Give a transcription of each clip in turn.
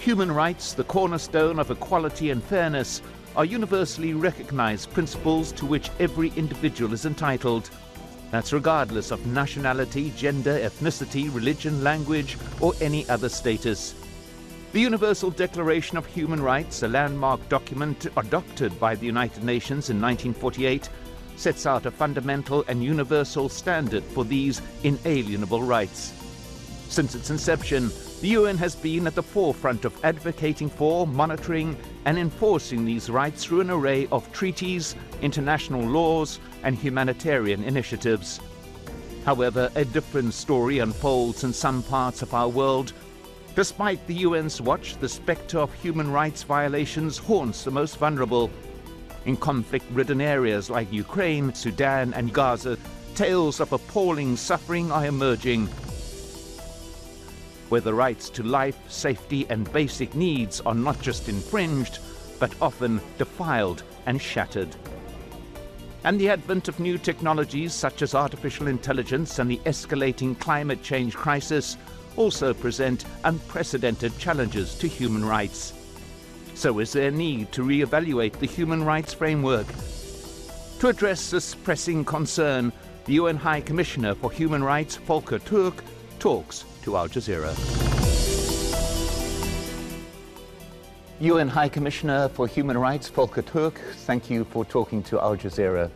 Human rights, the cornerstone of equality and fairness, are universally recognized principles to which every individual is entitled. That's regardless of nationality, gender, ethnicity, religion, language, or any other status. The Universal Declaration of Human Rights, a landmark document adopted by the United Nations in 1948, sets out a fundamental and universal standard for these inalienable rights. Since its inception, the UN has been at the forefront of advocating for, monitoring, and enforcing these rights through an array of treaties, international laws, and humanitarian initiatives. However, a different story unfolds in some parts of our world. Despite the UN's watch, the spectre of human rights violations haunts the most vulnerable. In conflict ridden areas like Ukraine, Sudan, and Gaza, tales of appalling suffering are emerging where the rights to life, safety, and basic needs are not just infringed, but often defiled and shattered. And the advent of new technologies such as artificial intelligence and the escalating climate change crisis also present unprecedented challenges to human rights. So is there need to re-evaluate the human rights framework? To address this pressing concern, the UN High Commissioner for Human Rights, Volker Turk, talks to Al Jazeera. UN High Commissioner for Human Rights, Volker Turk, thank you for talking to Al Jazeera.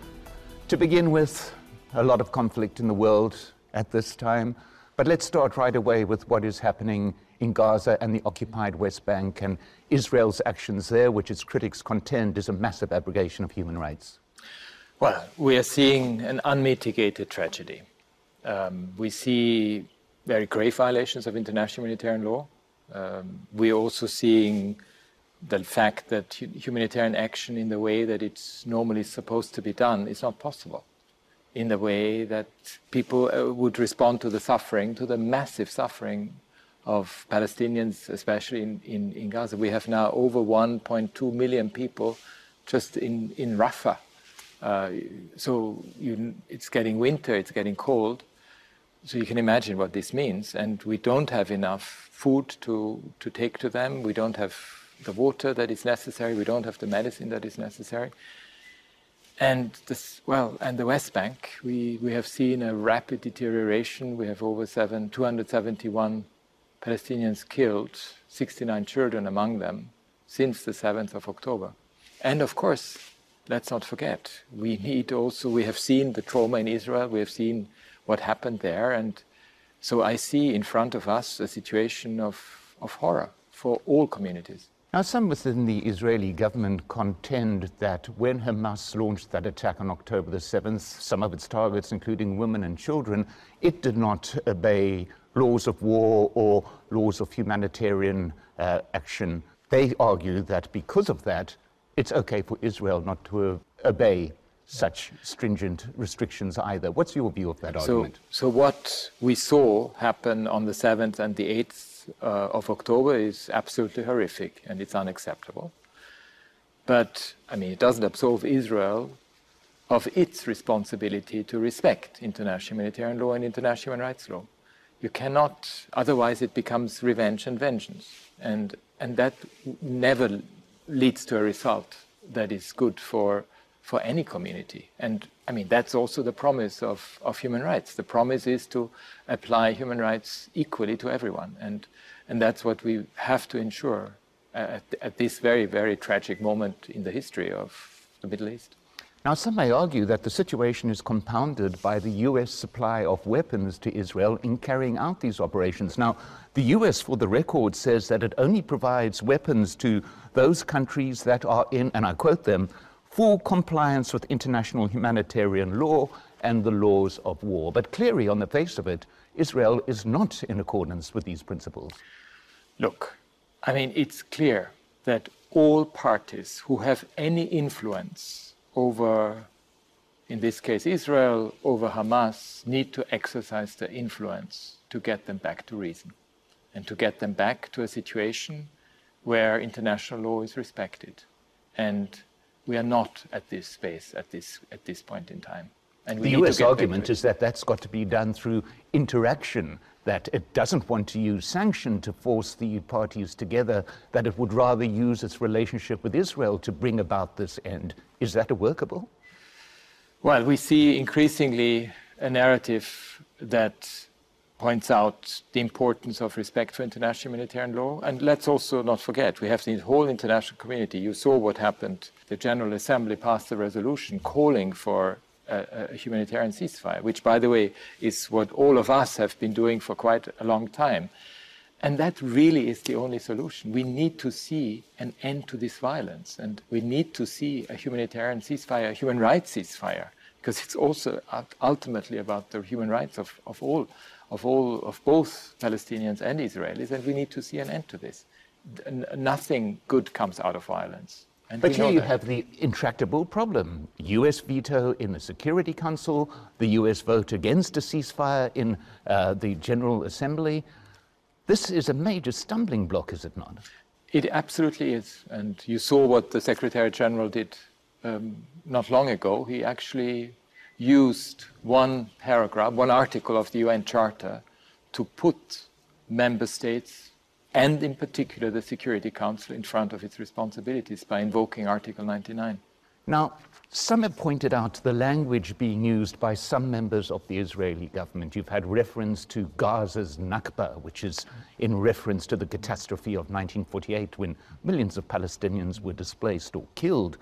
To begin with, a lot of conflict in the world at this time, but let's start right away with what is happening in Gaza and the occupied West Bank and Israel's actions there, which its critics contend is a massive abrogation of human rights. Well, we are seeing an unmitigated tragedy. Um, we see very grave violations of international humanitarian law. Um, we're also seeing the fact that humanitarian action in the way that it's normally supposed to be done is not possible in the way that people uh, would respond to the suffering, to the massive suffering of Palestinians, especially in, in, in Gaza. We have now over 1.2 million people just in, in Rafah. Uh, so you, it's getting winter, it's getting cold. So you can imagine what this means. And we don't have enough food to, to take to them. We don't have the water that is necessary. We don't have the medicine that is necessary. And this, well, and the West Bank, we, we have seen a rapid deterioration. We have over seven, 271 Palestinians killed, 69 children among them, since the 7th of October. And of course, let's not forget, we need also, we have seen the trauma in Israel, we have seen what happened there. And so I see in front of us a situation of, of horror for all communities. Now, some within the Israeli government contend that when Hamas launched that attack on October the 7th, some of its targets, including women and children, it did not obey laws of war or laws of humanitarian uh, action. They argue that because of that, it's okay for Israel not to obey such stringent restrictions either. What's your view of that argument? So, so what we saw happen on the 7th and the 8th uh, of October is absolutely horrific and it's unacceptable. But, I mean, it doesn't absolve Israel of its responsibility to respect international humanitarian law and international human rights law. You cannot, otherwise, it becomes revenge and vengeance. And, and that never leads to a result that is good for for any community. And I mean, that's also the promise of, of human rights. The promise is to apply human rights equally to everyone. And, and that's what we have to ensure at, at this very, very tragic moment in the history of the Middle East. Now, some may argue that the situation is compounded by the U.S. supply of weapons to Israel in carrying out these operations. Now, the U.S., for the record, says that it only provides weapons to those countries that are in, and I quote them, full compliance with international humanitarian law and the laws of war. But clearly, on the face of it, Israel is not in accordance with these principles. Look, I mean, it's clear that all parties who have any influence over, in this case, Israel, over Hamas, need to exercise their influence to get them back to reason and to get them back to a situation where international law is respected and we are not at this space at this, at this point in time. And the US argument is that that's got to be done through interaction, that it doesn't want to use sanction to force the parties together, that it would rather use its relationship with Israel to bring about this end. Is that a workable? Well, we see increasingly a narrative that points out the importance of respect for international humanitarian law. And let's also not forget, we have the whole international community. You saw what happened. The General Assembly passed a resolution calling for a, a, humanitarian ceasefire, which, by the way, is what all of us have been doing for quite a long time. And that really is the only solution. We need to see an end to this violence, and we need to see a humanitarian ceasefire, a human rights ceasefire, because it's also ultimately about the human rights of, of all, of all, of both Palestinians and Israelis, and we need to see an end to this. N nothing good comes out of violence. And but here you that. have the intractable problem. US veto in the Security Council, the US vote against a ceasefire in uh, the General Assembly. This is a major stumbling block, is it not? It absolutely is. And you saw what the Secretary General did um, not long ago. He actually used one paragraph, one article of the UN Charter to put member states and in particular the Security Council in front of its responsibilities by invoking Article 99. Now, some have pointed out the language being used by some members of the Israeli government. You've had reference to Gaza's Nakba, which is in reference to the catastrophe of 1948 when millions of Palestinians were displaced or killed.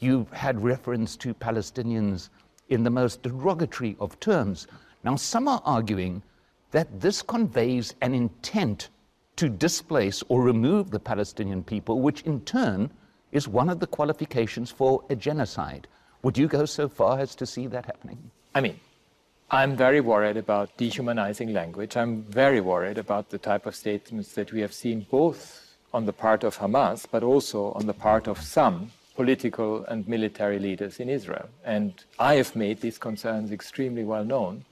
You've had reference to Palestinians in the most derogatory of terms. Now, some are arguing that this conveys an intent to displace or remove the Palestinian people, which in turn is one of the qualifications for a genocide. Would you go so far as to see that happening? I mean, I'm very worried about dehumanizing language. I'm very worried about the type of statements that we have seen both on the part of Hamas, but also on the part of some political and military leaders in Israel. And I have made these concerns extremely well known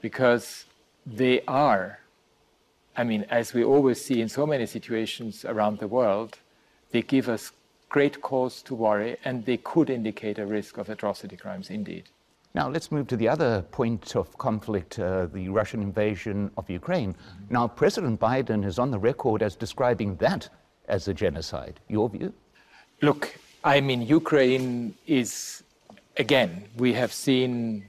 because they are, I mean, as we always see in so many situations around the world, they give us great cause to worry, and they could indicate a risk of atrocity crimes indeed. Now, let's move to the other point of conflict uh, the Russian invasion of Ukraine. Mm-hmm. Now, President Biden is on the record as describing that as a genocide. Your view? Look, I mean, Ukraine is, again, we have seen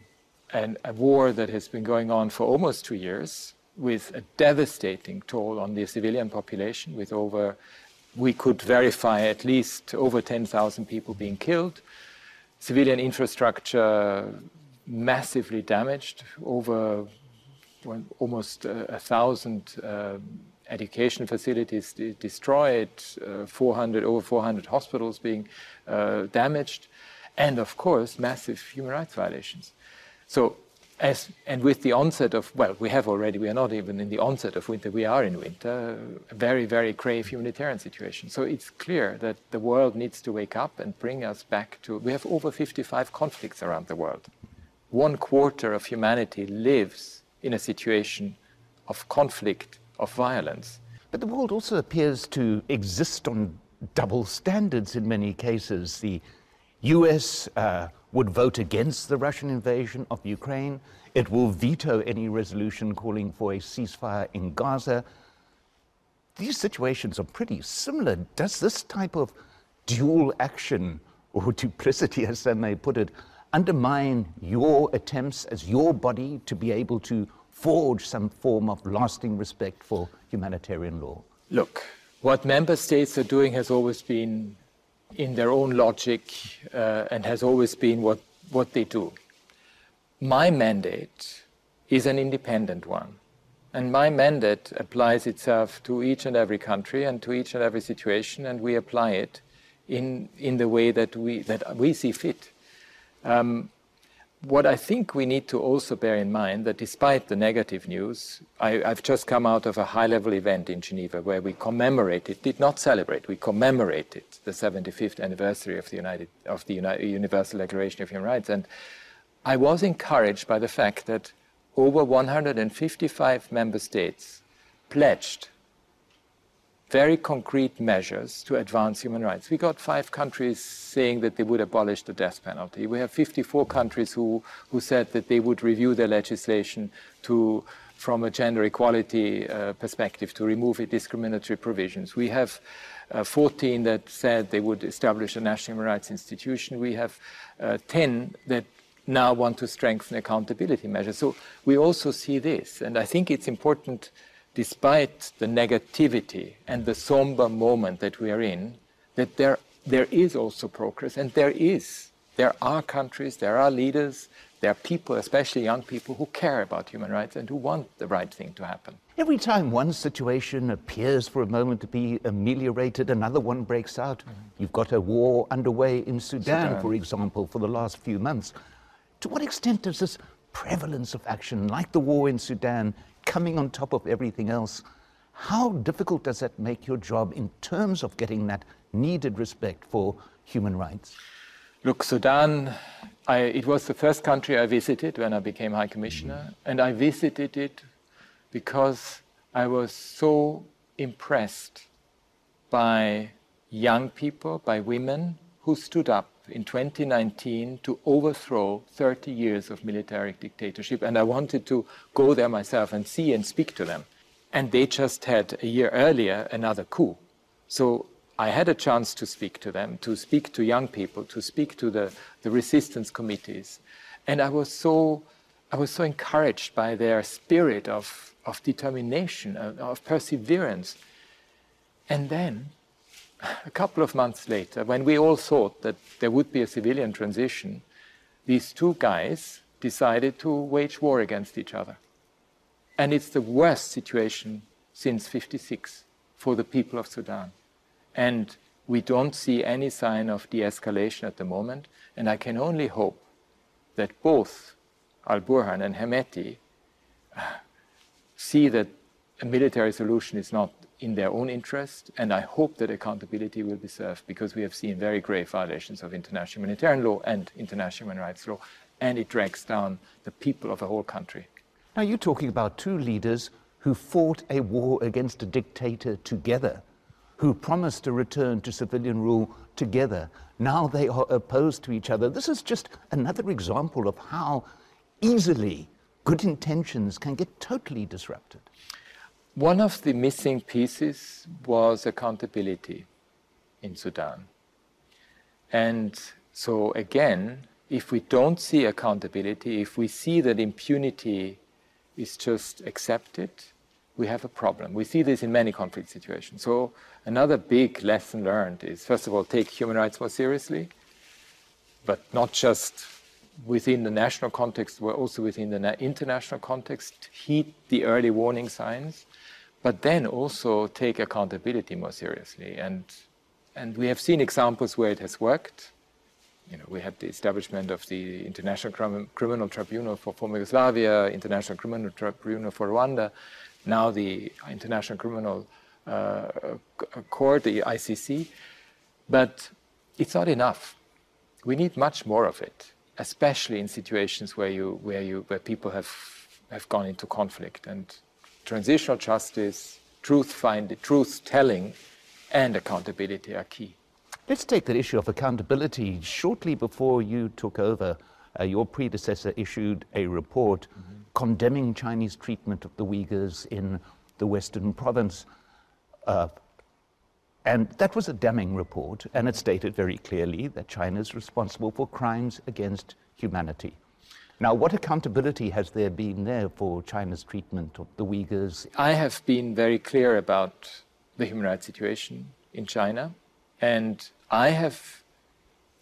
an, a war that has been going on for almost two years with a devastating toll on the civilian population, with over we could verify at least over 10,000 people being killed, civilian infrastructure massively damaged, over well, almost a, a thousand uh, education facilities destroyed, uh, 400 over 400 hospitals being uh, damaged, and of course massive human rights violations. So as, and with the onset of, well, we have already, we are not even in the onset of winter, we are in winter, a very, very grave humanitarian situation. So it's clear that the world needs to wake up and bring us back to, we have over 55 conflicts around the world. One quarter of humanity lives in a situation of conflict, of violence. But the world also appears to exist on double standards in many cases. The US uh, would vote against the Russian invasion of Ukraine. It will veto any resolution calling for a ceasefire in Gaza. These situations are pretty similar. Does this type of dual action, or duplicity as some may put it, undermine your attempts as your body to be able to forge some form of lasting respect for humanitarian law? Look, what member states are doing has always been in their own logic uh, and has always been what, what they do. My mandate is an independent one. And my mandate applies itself to each and every country and to each and every situation, and we apply it in, in the way that we, that we see fit. Um, what I think we need to also bear in mind that despite the negative news, I, have just come out of a high-level event in Geneva where we commemorated, did not celebrate, we commemorated the 75th anniversary of the, United, of the Universal Declaration of Human Rights. And I was encouraged by the fact that over 155 member states pledged very concrete measures to advance human rights. We got five countries saying that they would abolish the death penalty. We have 54 countries who, who said that they would review their legislation to, from a gender equality uh, perspective to remove discriminatory provisions. We have uh, 14 that said they would establish a national human rights institution. We have uh, 10 that now want to strengthen accountability measures. So we also see this, and I think it's important despite the negativity and the somber moment that we are in, that there, there is also progress, and there is. There are countries, there are leaders, there are people, especially young people, who care about human rights and who want the right thing to happen. Every time one situation appears for a moment to be ameliorated, another one breaks out. Mm-hmm. You've got a war underway in Sudan, Sudan, for example, for the last few months. To what extent does this prevalence of action, like the war in Sudan, coming on top of everything else. How difficult does that make your job in terms of getting that needed respect for human rights? Look, Sudan, I, it was the first country I visited when I became High Commissioner, and I visited it because I was so impressed by young people, by women who stood up in 2019 to overthrow 30 years of military dictatorship. And I wanted to go there myself and see and speak to them. And they just had a year earlier another coup. So I had a chance to speak to them, to speak to young people, to speak to the, the resistance committees. And I was so, I was so encouraged by their spirit of, of determination, of, of perseverance. And then a couple of months later, when we all thought that there would be a civilian transition, these two guys decided to wage war against each other. And it's the worst situation since 56 for the people of Sudan. And we don't see any sign of de escalation at the moment. And I can only hope that both Al Burhan and Hemeti uh, see that a military solution is not in their own interest, and I hope that accountability will be served because we have seen very grave violations of international humanitarian law and international human rights law, and it drags down the people of a whole country. Now, you're talking about two leaders who fought a war against a dictator together, who promised a return to civilian rule together. Now they are opposed to each other. This is just another example of how easily good intentions can get totally disrupted. One of the missing pieces was accountability in Sudan. And so, again, if we don't see accountability, if we see that impunity is just accepted, we have a problem. We see this in many conflict situations. So, another big lesson learned is first of all, take human rights more seriously, but not just within the national context, but also within the international context, heed the early warning signs but then also take accountability more seriously. And, and we have seen examples where it has worked. You know, we had the establishment of the International Crim Criminal Tribunal for former Yugoslavia, International Criminal Tribunal for Rwanda, now the International Criminal uh, Court, the ICC. But it's not enough. We need much more of it, especially in situations where, you, where, you, where people have, have gone into conflict. And transitional justice, truth finding, truth telling, and accountability are key. Let's take that issue of accountability. Shortly before you took over, uh, your predecessor issued a report mm-hmm. condemning Chinese treatment of the Uyghurs in the Western province. Uh, and that was a damning report, and it stated very clearly that China is responsible for crimes against humanity. Now, what accountability has there been there for China's treatment of the Uyghurs? I have been very clear about the human rights situation in China. And I have,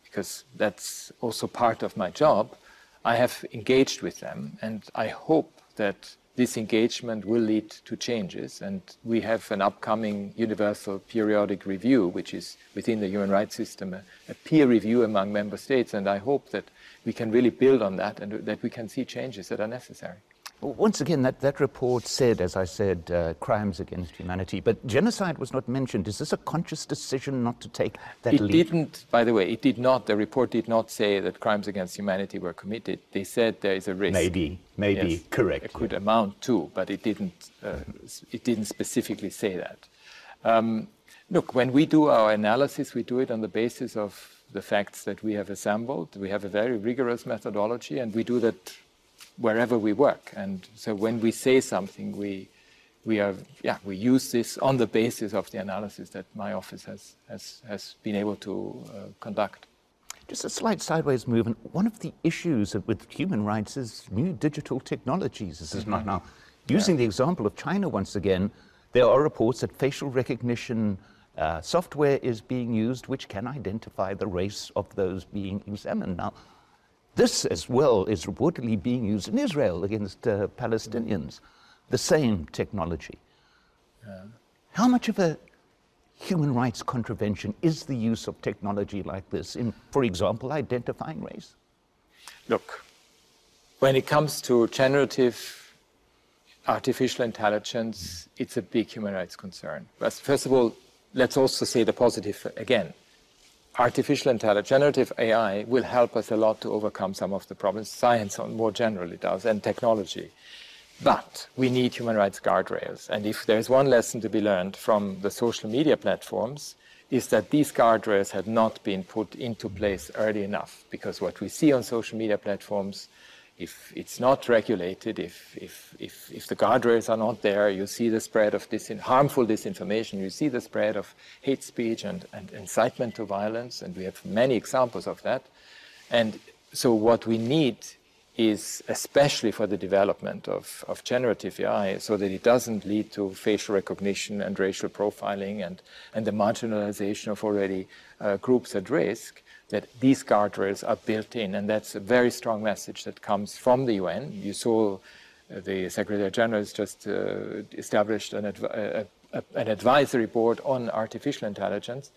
because that's also part of my job, I have engaged with them. And I hope that this engagement will lead to changes. And we have an upcoming universal periodic review, which is within the human rights system, a, a peer review among member states. And I hope that we can really build on that and that we can see changes that are necessary. Once again, that, that report said, as I said, uh, crimes against humanity, but genocide was not mentioned. Is this a conscious decision not to take that it lead? didn't, by the way, it did not, the report did not say that crimes against humanity were committed. They said there is a risk. Maybe, maybe, yes, correct. It could yeah. amount to, but it didn't, uh, it didn't specifically say that. Um, look, when we do our analysis, we do it on the basis of the facts that we have assembled. We have a very rigorous methodology, and we do that wherever we work. And so when we say something, we we are yeah we use this on the basis of the analysis that my office has has has been able to uh, conduct. Just a slight sideways movement. One of the issues with human rights is new digital technologies. This is mm-hmm. not now. Using yeah. the example of China once again, there are reports that facial recognition uh, software is being used which can identify the race of those being examined. Now, this as well is reportedly being used in Israel against uh, Palestinians, the same technology. Yeah. How much of a human rights contravention is the use of technology like this in, for example, identifying race? Look, when it comes to generative artificial intelligence, it's a big human rights concern. But first of all, let's also say the positive again artificial intelligence, generative AI, will help us a lot to overcome some of the problems science more generally does and technology. But we need human rights guardrails. And if there's one lesson to be learned from the social media platforms, is that these guardrails had not been put into place early enough. Because what we see on social media platforms if it's not regulated, if, if, if, if the guardrails are not there, you see the spread of disin- harmful disinformation, you see the spread of hate speech and, and incitement to violence, and we have many examples of that. And so, what we need is, especially for the development of, of generative AI, so that it doesn't lead to facial recognition and racial profiling and, and the marginalization of already uh, groups at risk, that these guardrails are built in. And that's a very strong message that comes from the UN. You saw uh, the Secretary General has just uh, established an, adv- a, a, an, advisory board on artificial intelligence.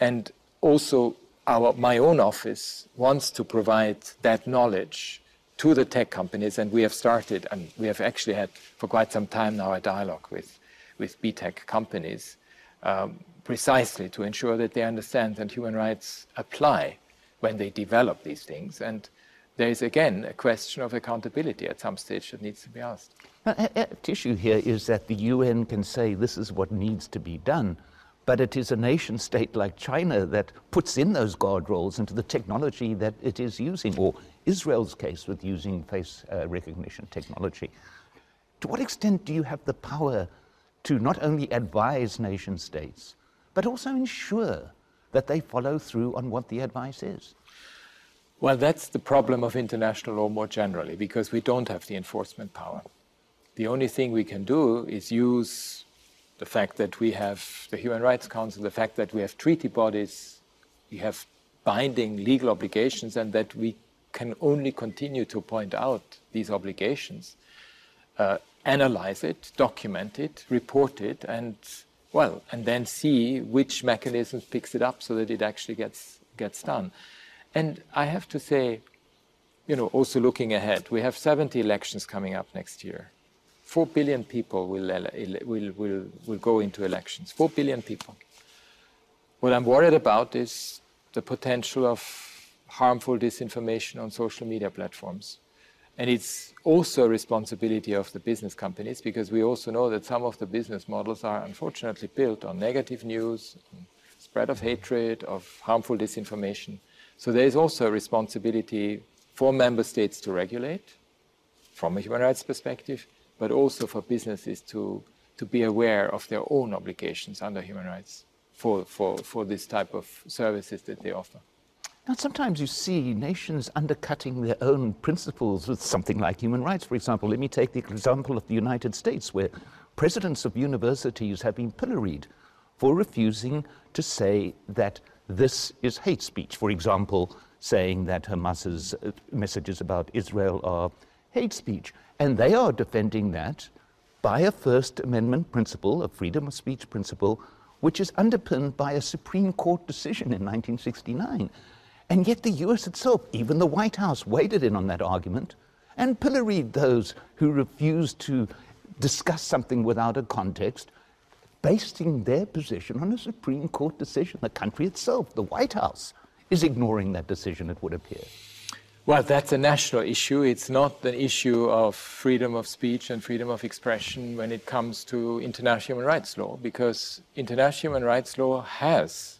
And also, our, my own office wants to provide that knowledge to the tech companies. And we have started, and we have actually had for quite some time now a dialogue with, with BTech companies. Um, precisely to ensure that they understand that human rights apply when they develop these things. And there is again a question of accountability at some stage that needs to be asked. The issue here is that the UN can say this is what needs to be done, but it is a nation state like China that puts in those guardrails into the technology that it is using, or Israel's case with using face uh, recognition technology. To what extent do you have the power to not only advise nation states, but also ensure that they follow through on what the advice is. Well, that's the problem of international law more generally, because we don't have the enforcement power. The only thing we can do is use the fact that we have the Human Rights Council, the fact that we have treaty bodies, we have binding legal obligations, and that we can only continue to point out these obligations, uh, analyze it, document it, report it, and well, and then see which mechanism picks it up so that it actually gets, gets done. And I have to say, you know, also looking ahead, we have 70 elections coming up next year. Four billion people will, will, will, will go into elections. Four billion people. What I'm worried about is the potential of harmful disinformation on social media platforms. And it's also a responsibility of the business companies because we also know that some of the business models are unfortunately built on negative news, spread of hatred, of harmful disinformation. So there is also a responsibility for member states to regulate from a human rights perspective, but also for businesses to, to be aware of their own obligations under human rights for, for, for this type of services that they offer. Now, sometimes you see nations undercutting their own principles with something like human rights. For example, let me take the example of the United States, where presidents of universities have been pilloried for refusing to say that this is hate speech. For example, saying that Hamas's uh, messages about Israel are hate speech. And they are defending that by a First Amendment principle, a freedom of speech principle, which is underpinned by a Supreme Court decision in 1969. And yet the US itself, even the White House, waded in on that argument and pilloried those who refused to discuss something without a context, basing their position on a Supreme Court decision. The country itself, the White House, is ignoring that decision, it would appear. Well, that's a national issue. It's not an issue of freedom of speech and freedom of expression when it comes to international human rights law, because international human rights law has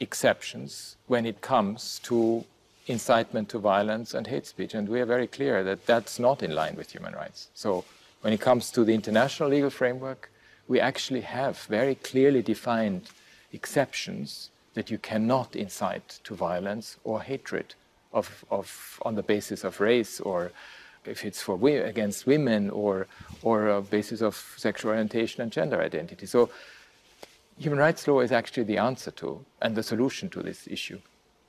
exceptions when it comes to incitement to violence and hate speech. And we are very clear that that's not in line with human rights. So when it comes to the international legal framework, we actually have very clearly defined exceptions that you cannot incite to violence or hatred of, of, on the basis of race or if it's for against women or, or a basis of sexual orientation and gender identity. So human rights law is actually the answer to and the solution to this issue.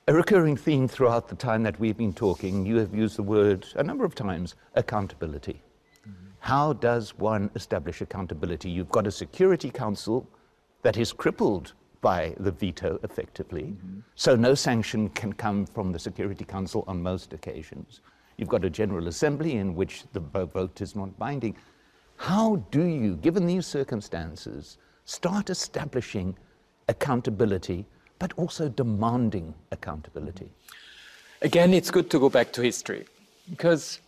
A recurring theme throughout the time that we've been talking, you have used the word a number of times accountability. Mm-hmm. How does one establish accountability? You've got a Security Council that is crippled by the veto effectively, mm-hmm. so no sanction can come from the Security Council on most occasions. You've got a General Assembly in which the vote is not binding. How do you, given these circumstances, start establishing accountability but also demanding accountability. Again, it's good to go back to history because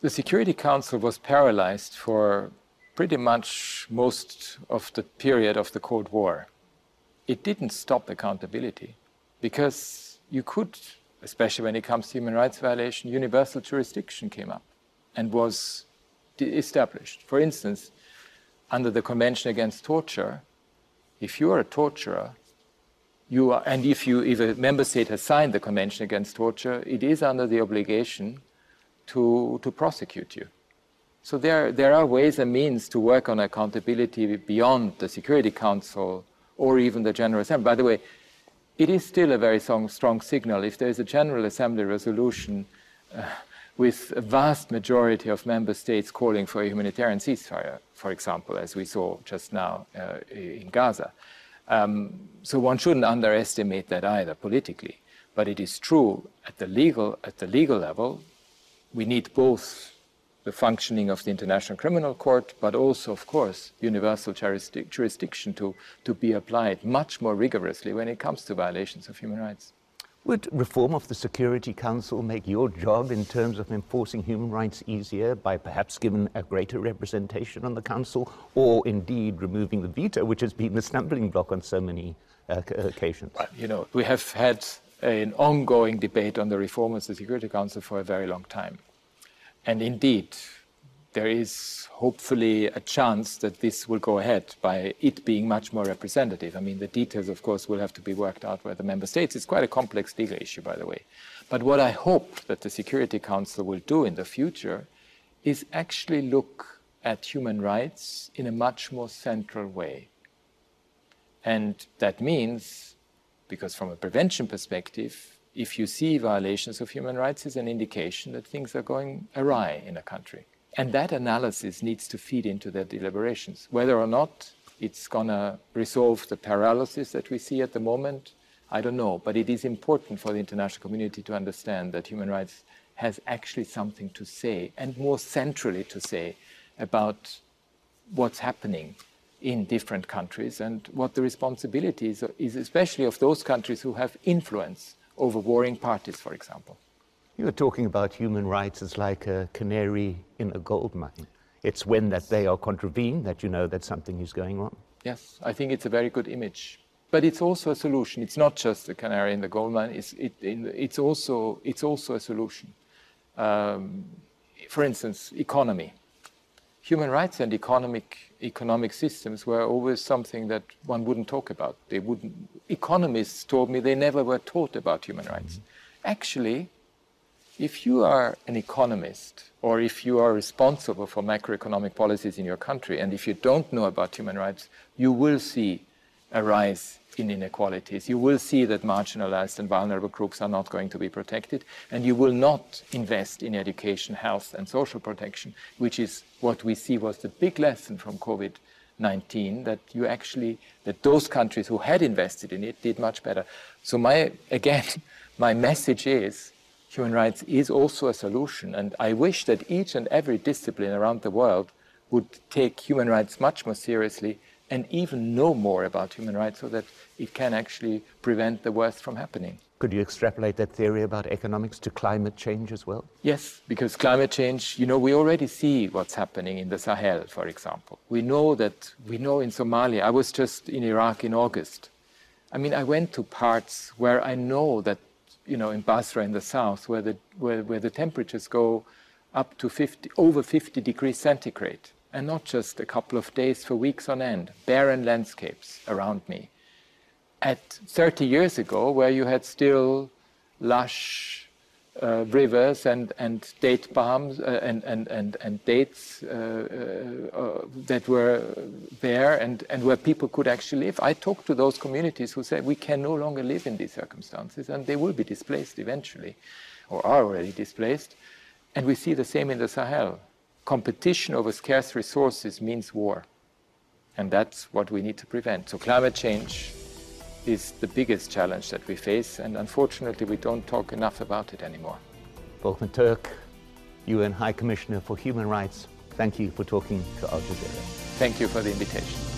the Security Council was paralyzed for pretty much most of the period of the Cold War. It didn't stop accountability because you could, especially when it comes to human rights violation, universal jurisdiction came up and was established. For instance, under the Convention Against Torture, if you are a torturer, you are, and if, you, if a member state has signed the Convention Against Torture, it is under the obligation to, to prosecute you. So there, there are ways and means to work on accountability beyond the Security Council or even the General Assembly. By the way, it is still a very strong, strong signal if there is a General Assembly resolution uh, with a vast majority of member states calling for a humanitarian ceasefire, for example, as we saw just now uh, in Gaza. Um, so one shouldn't underestimate that either politically. But it is true at the legal at the legal level, we need both the functioning of the International Criminal Court, but also, of course, universal jurisdiction to, to be applied much more rigorously when it comes to violations of human rights. Would reform of the Security Council make your job in terms of enforcing human rights easier by perhaps giving a greater representation on the Council or indeed removing the veto, which has been the stumbling block on so many uh, occasions? Well, you know, we have had an ongoing debate on the reform of the Security Council for a very long time. And indeed, there is hopefully a chance that this will go ahead by it being much more representative. I mean, the details, of course, will have to be worked out by the member states. It's quite a complex legal issue, by the way. But what I hope that the Security Council will do in the future is actually look at human rights in a much more central way. And that means, because from a prevention perspective, if you see violations of human rights, is an indication that things are going awry in a country. And that analysis needs to feed into their deliberations. Whether or not it's going to resolve the paralysis that we see at the moment, I don't know. But it is important for the international community to understand that human rights has actually something to say, and more centrally to say, about what's happening in different countries and what the responsibility is, is especially of those countries who have influence over warring parties, for example. You were talking about human rights as like a canary in a gold mine. It's when that they are contravened that you know that something is going on. Yes, I think it's a very good image. But it's also a solution. It's not just a canary in the gold mine. It's, it, it's, also, it's also a solution. Um, for instance, economy. Human rights and economic, economic systems were always something that one wouldn't talk about. They wouldn't, economists told me they never were taught about human rights. Mm-hmm. Actually, if you are an economist or if you are responsible for macroeconomic policies in your country, and if you don't know about human rights, you will see a rise in inequalities. You will see that marginalized and vulnerable groups are not going to be protected, and you will not invest in education, health, and social protection, which is what we see was the big lesson from COVID 19 that you actually, that those countries who had invested in it did much better. So, my, again, my message is human rights is also a solution. And I wish that each and every discipline around the world would take human rights much more seriously and even know more about human rights so that it can actually prevent the worst from happening. Could you extrapolate that theory about economics to climate change as well? Yes, because climate change, you know, we already see what's happening in the Sahel, for example. We know that, we know in Somalia, I was just in Iraq in August. I mean, I went to parts where I know that, you know, in Basra in the south, where the, where, where the temperatures go up to 50, over 50 degrees centigrade, and not just a couple of days for weeks on end, barren landscapes around me. At 30 years ago, where you had still lush uh, rivers and, and date palms uh, and, and, and, and dates uh, uh, uh, that were there and, and where people could actually live. I talked to those communities who said we can no longer live in these circumstances and they will be displaced eventually or are already displaced. And we see the same in the Sahel. Competition over scarce resources means war. And that's what we need to prevent. So climate change is the biggest challenge that we face, and unfortunately, we don't talk enough about it anymore. Volker Türk, UN High Commissioner for Human Rights, thank you for talking to Al Jazeera. Thank you for the invitation.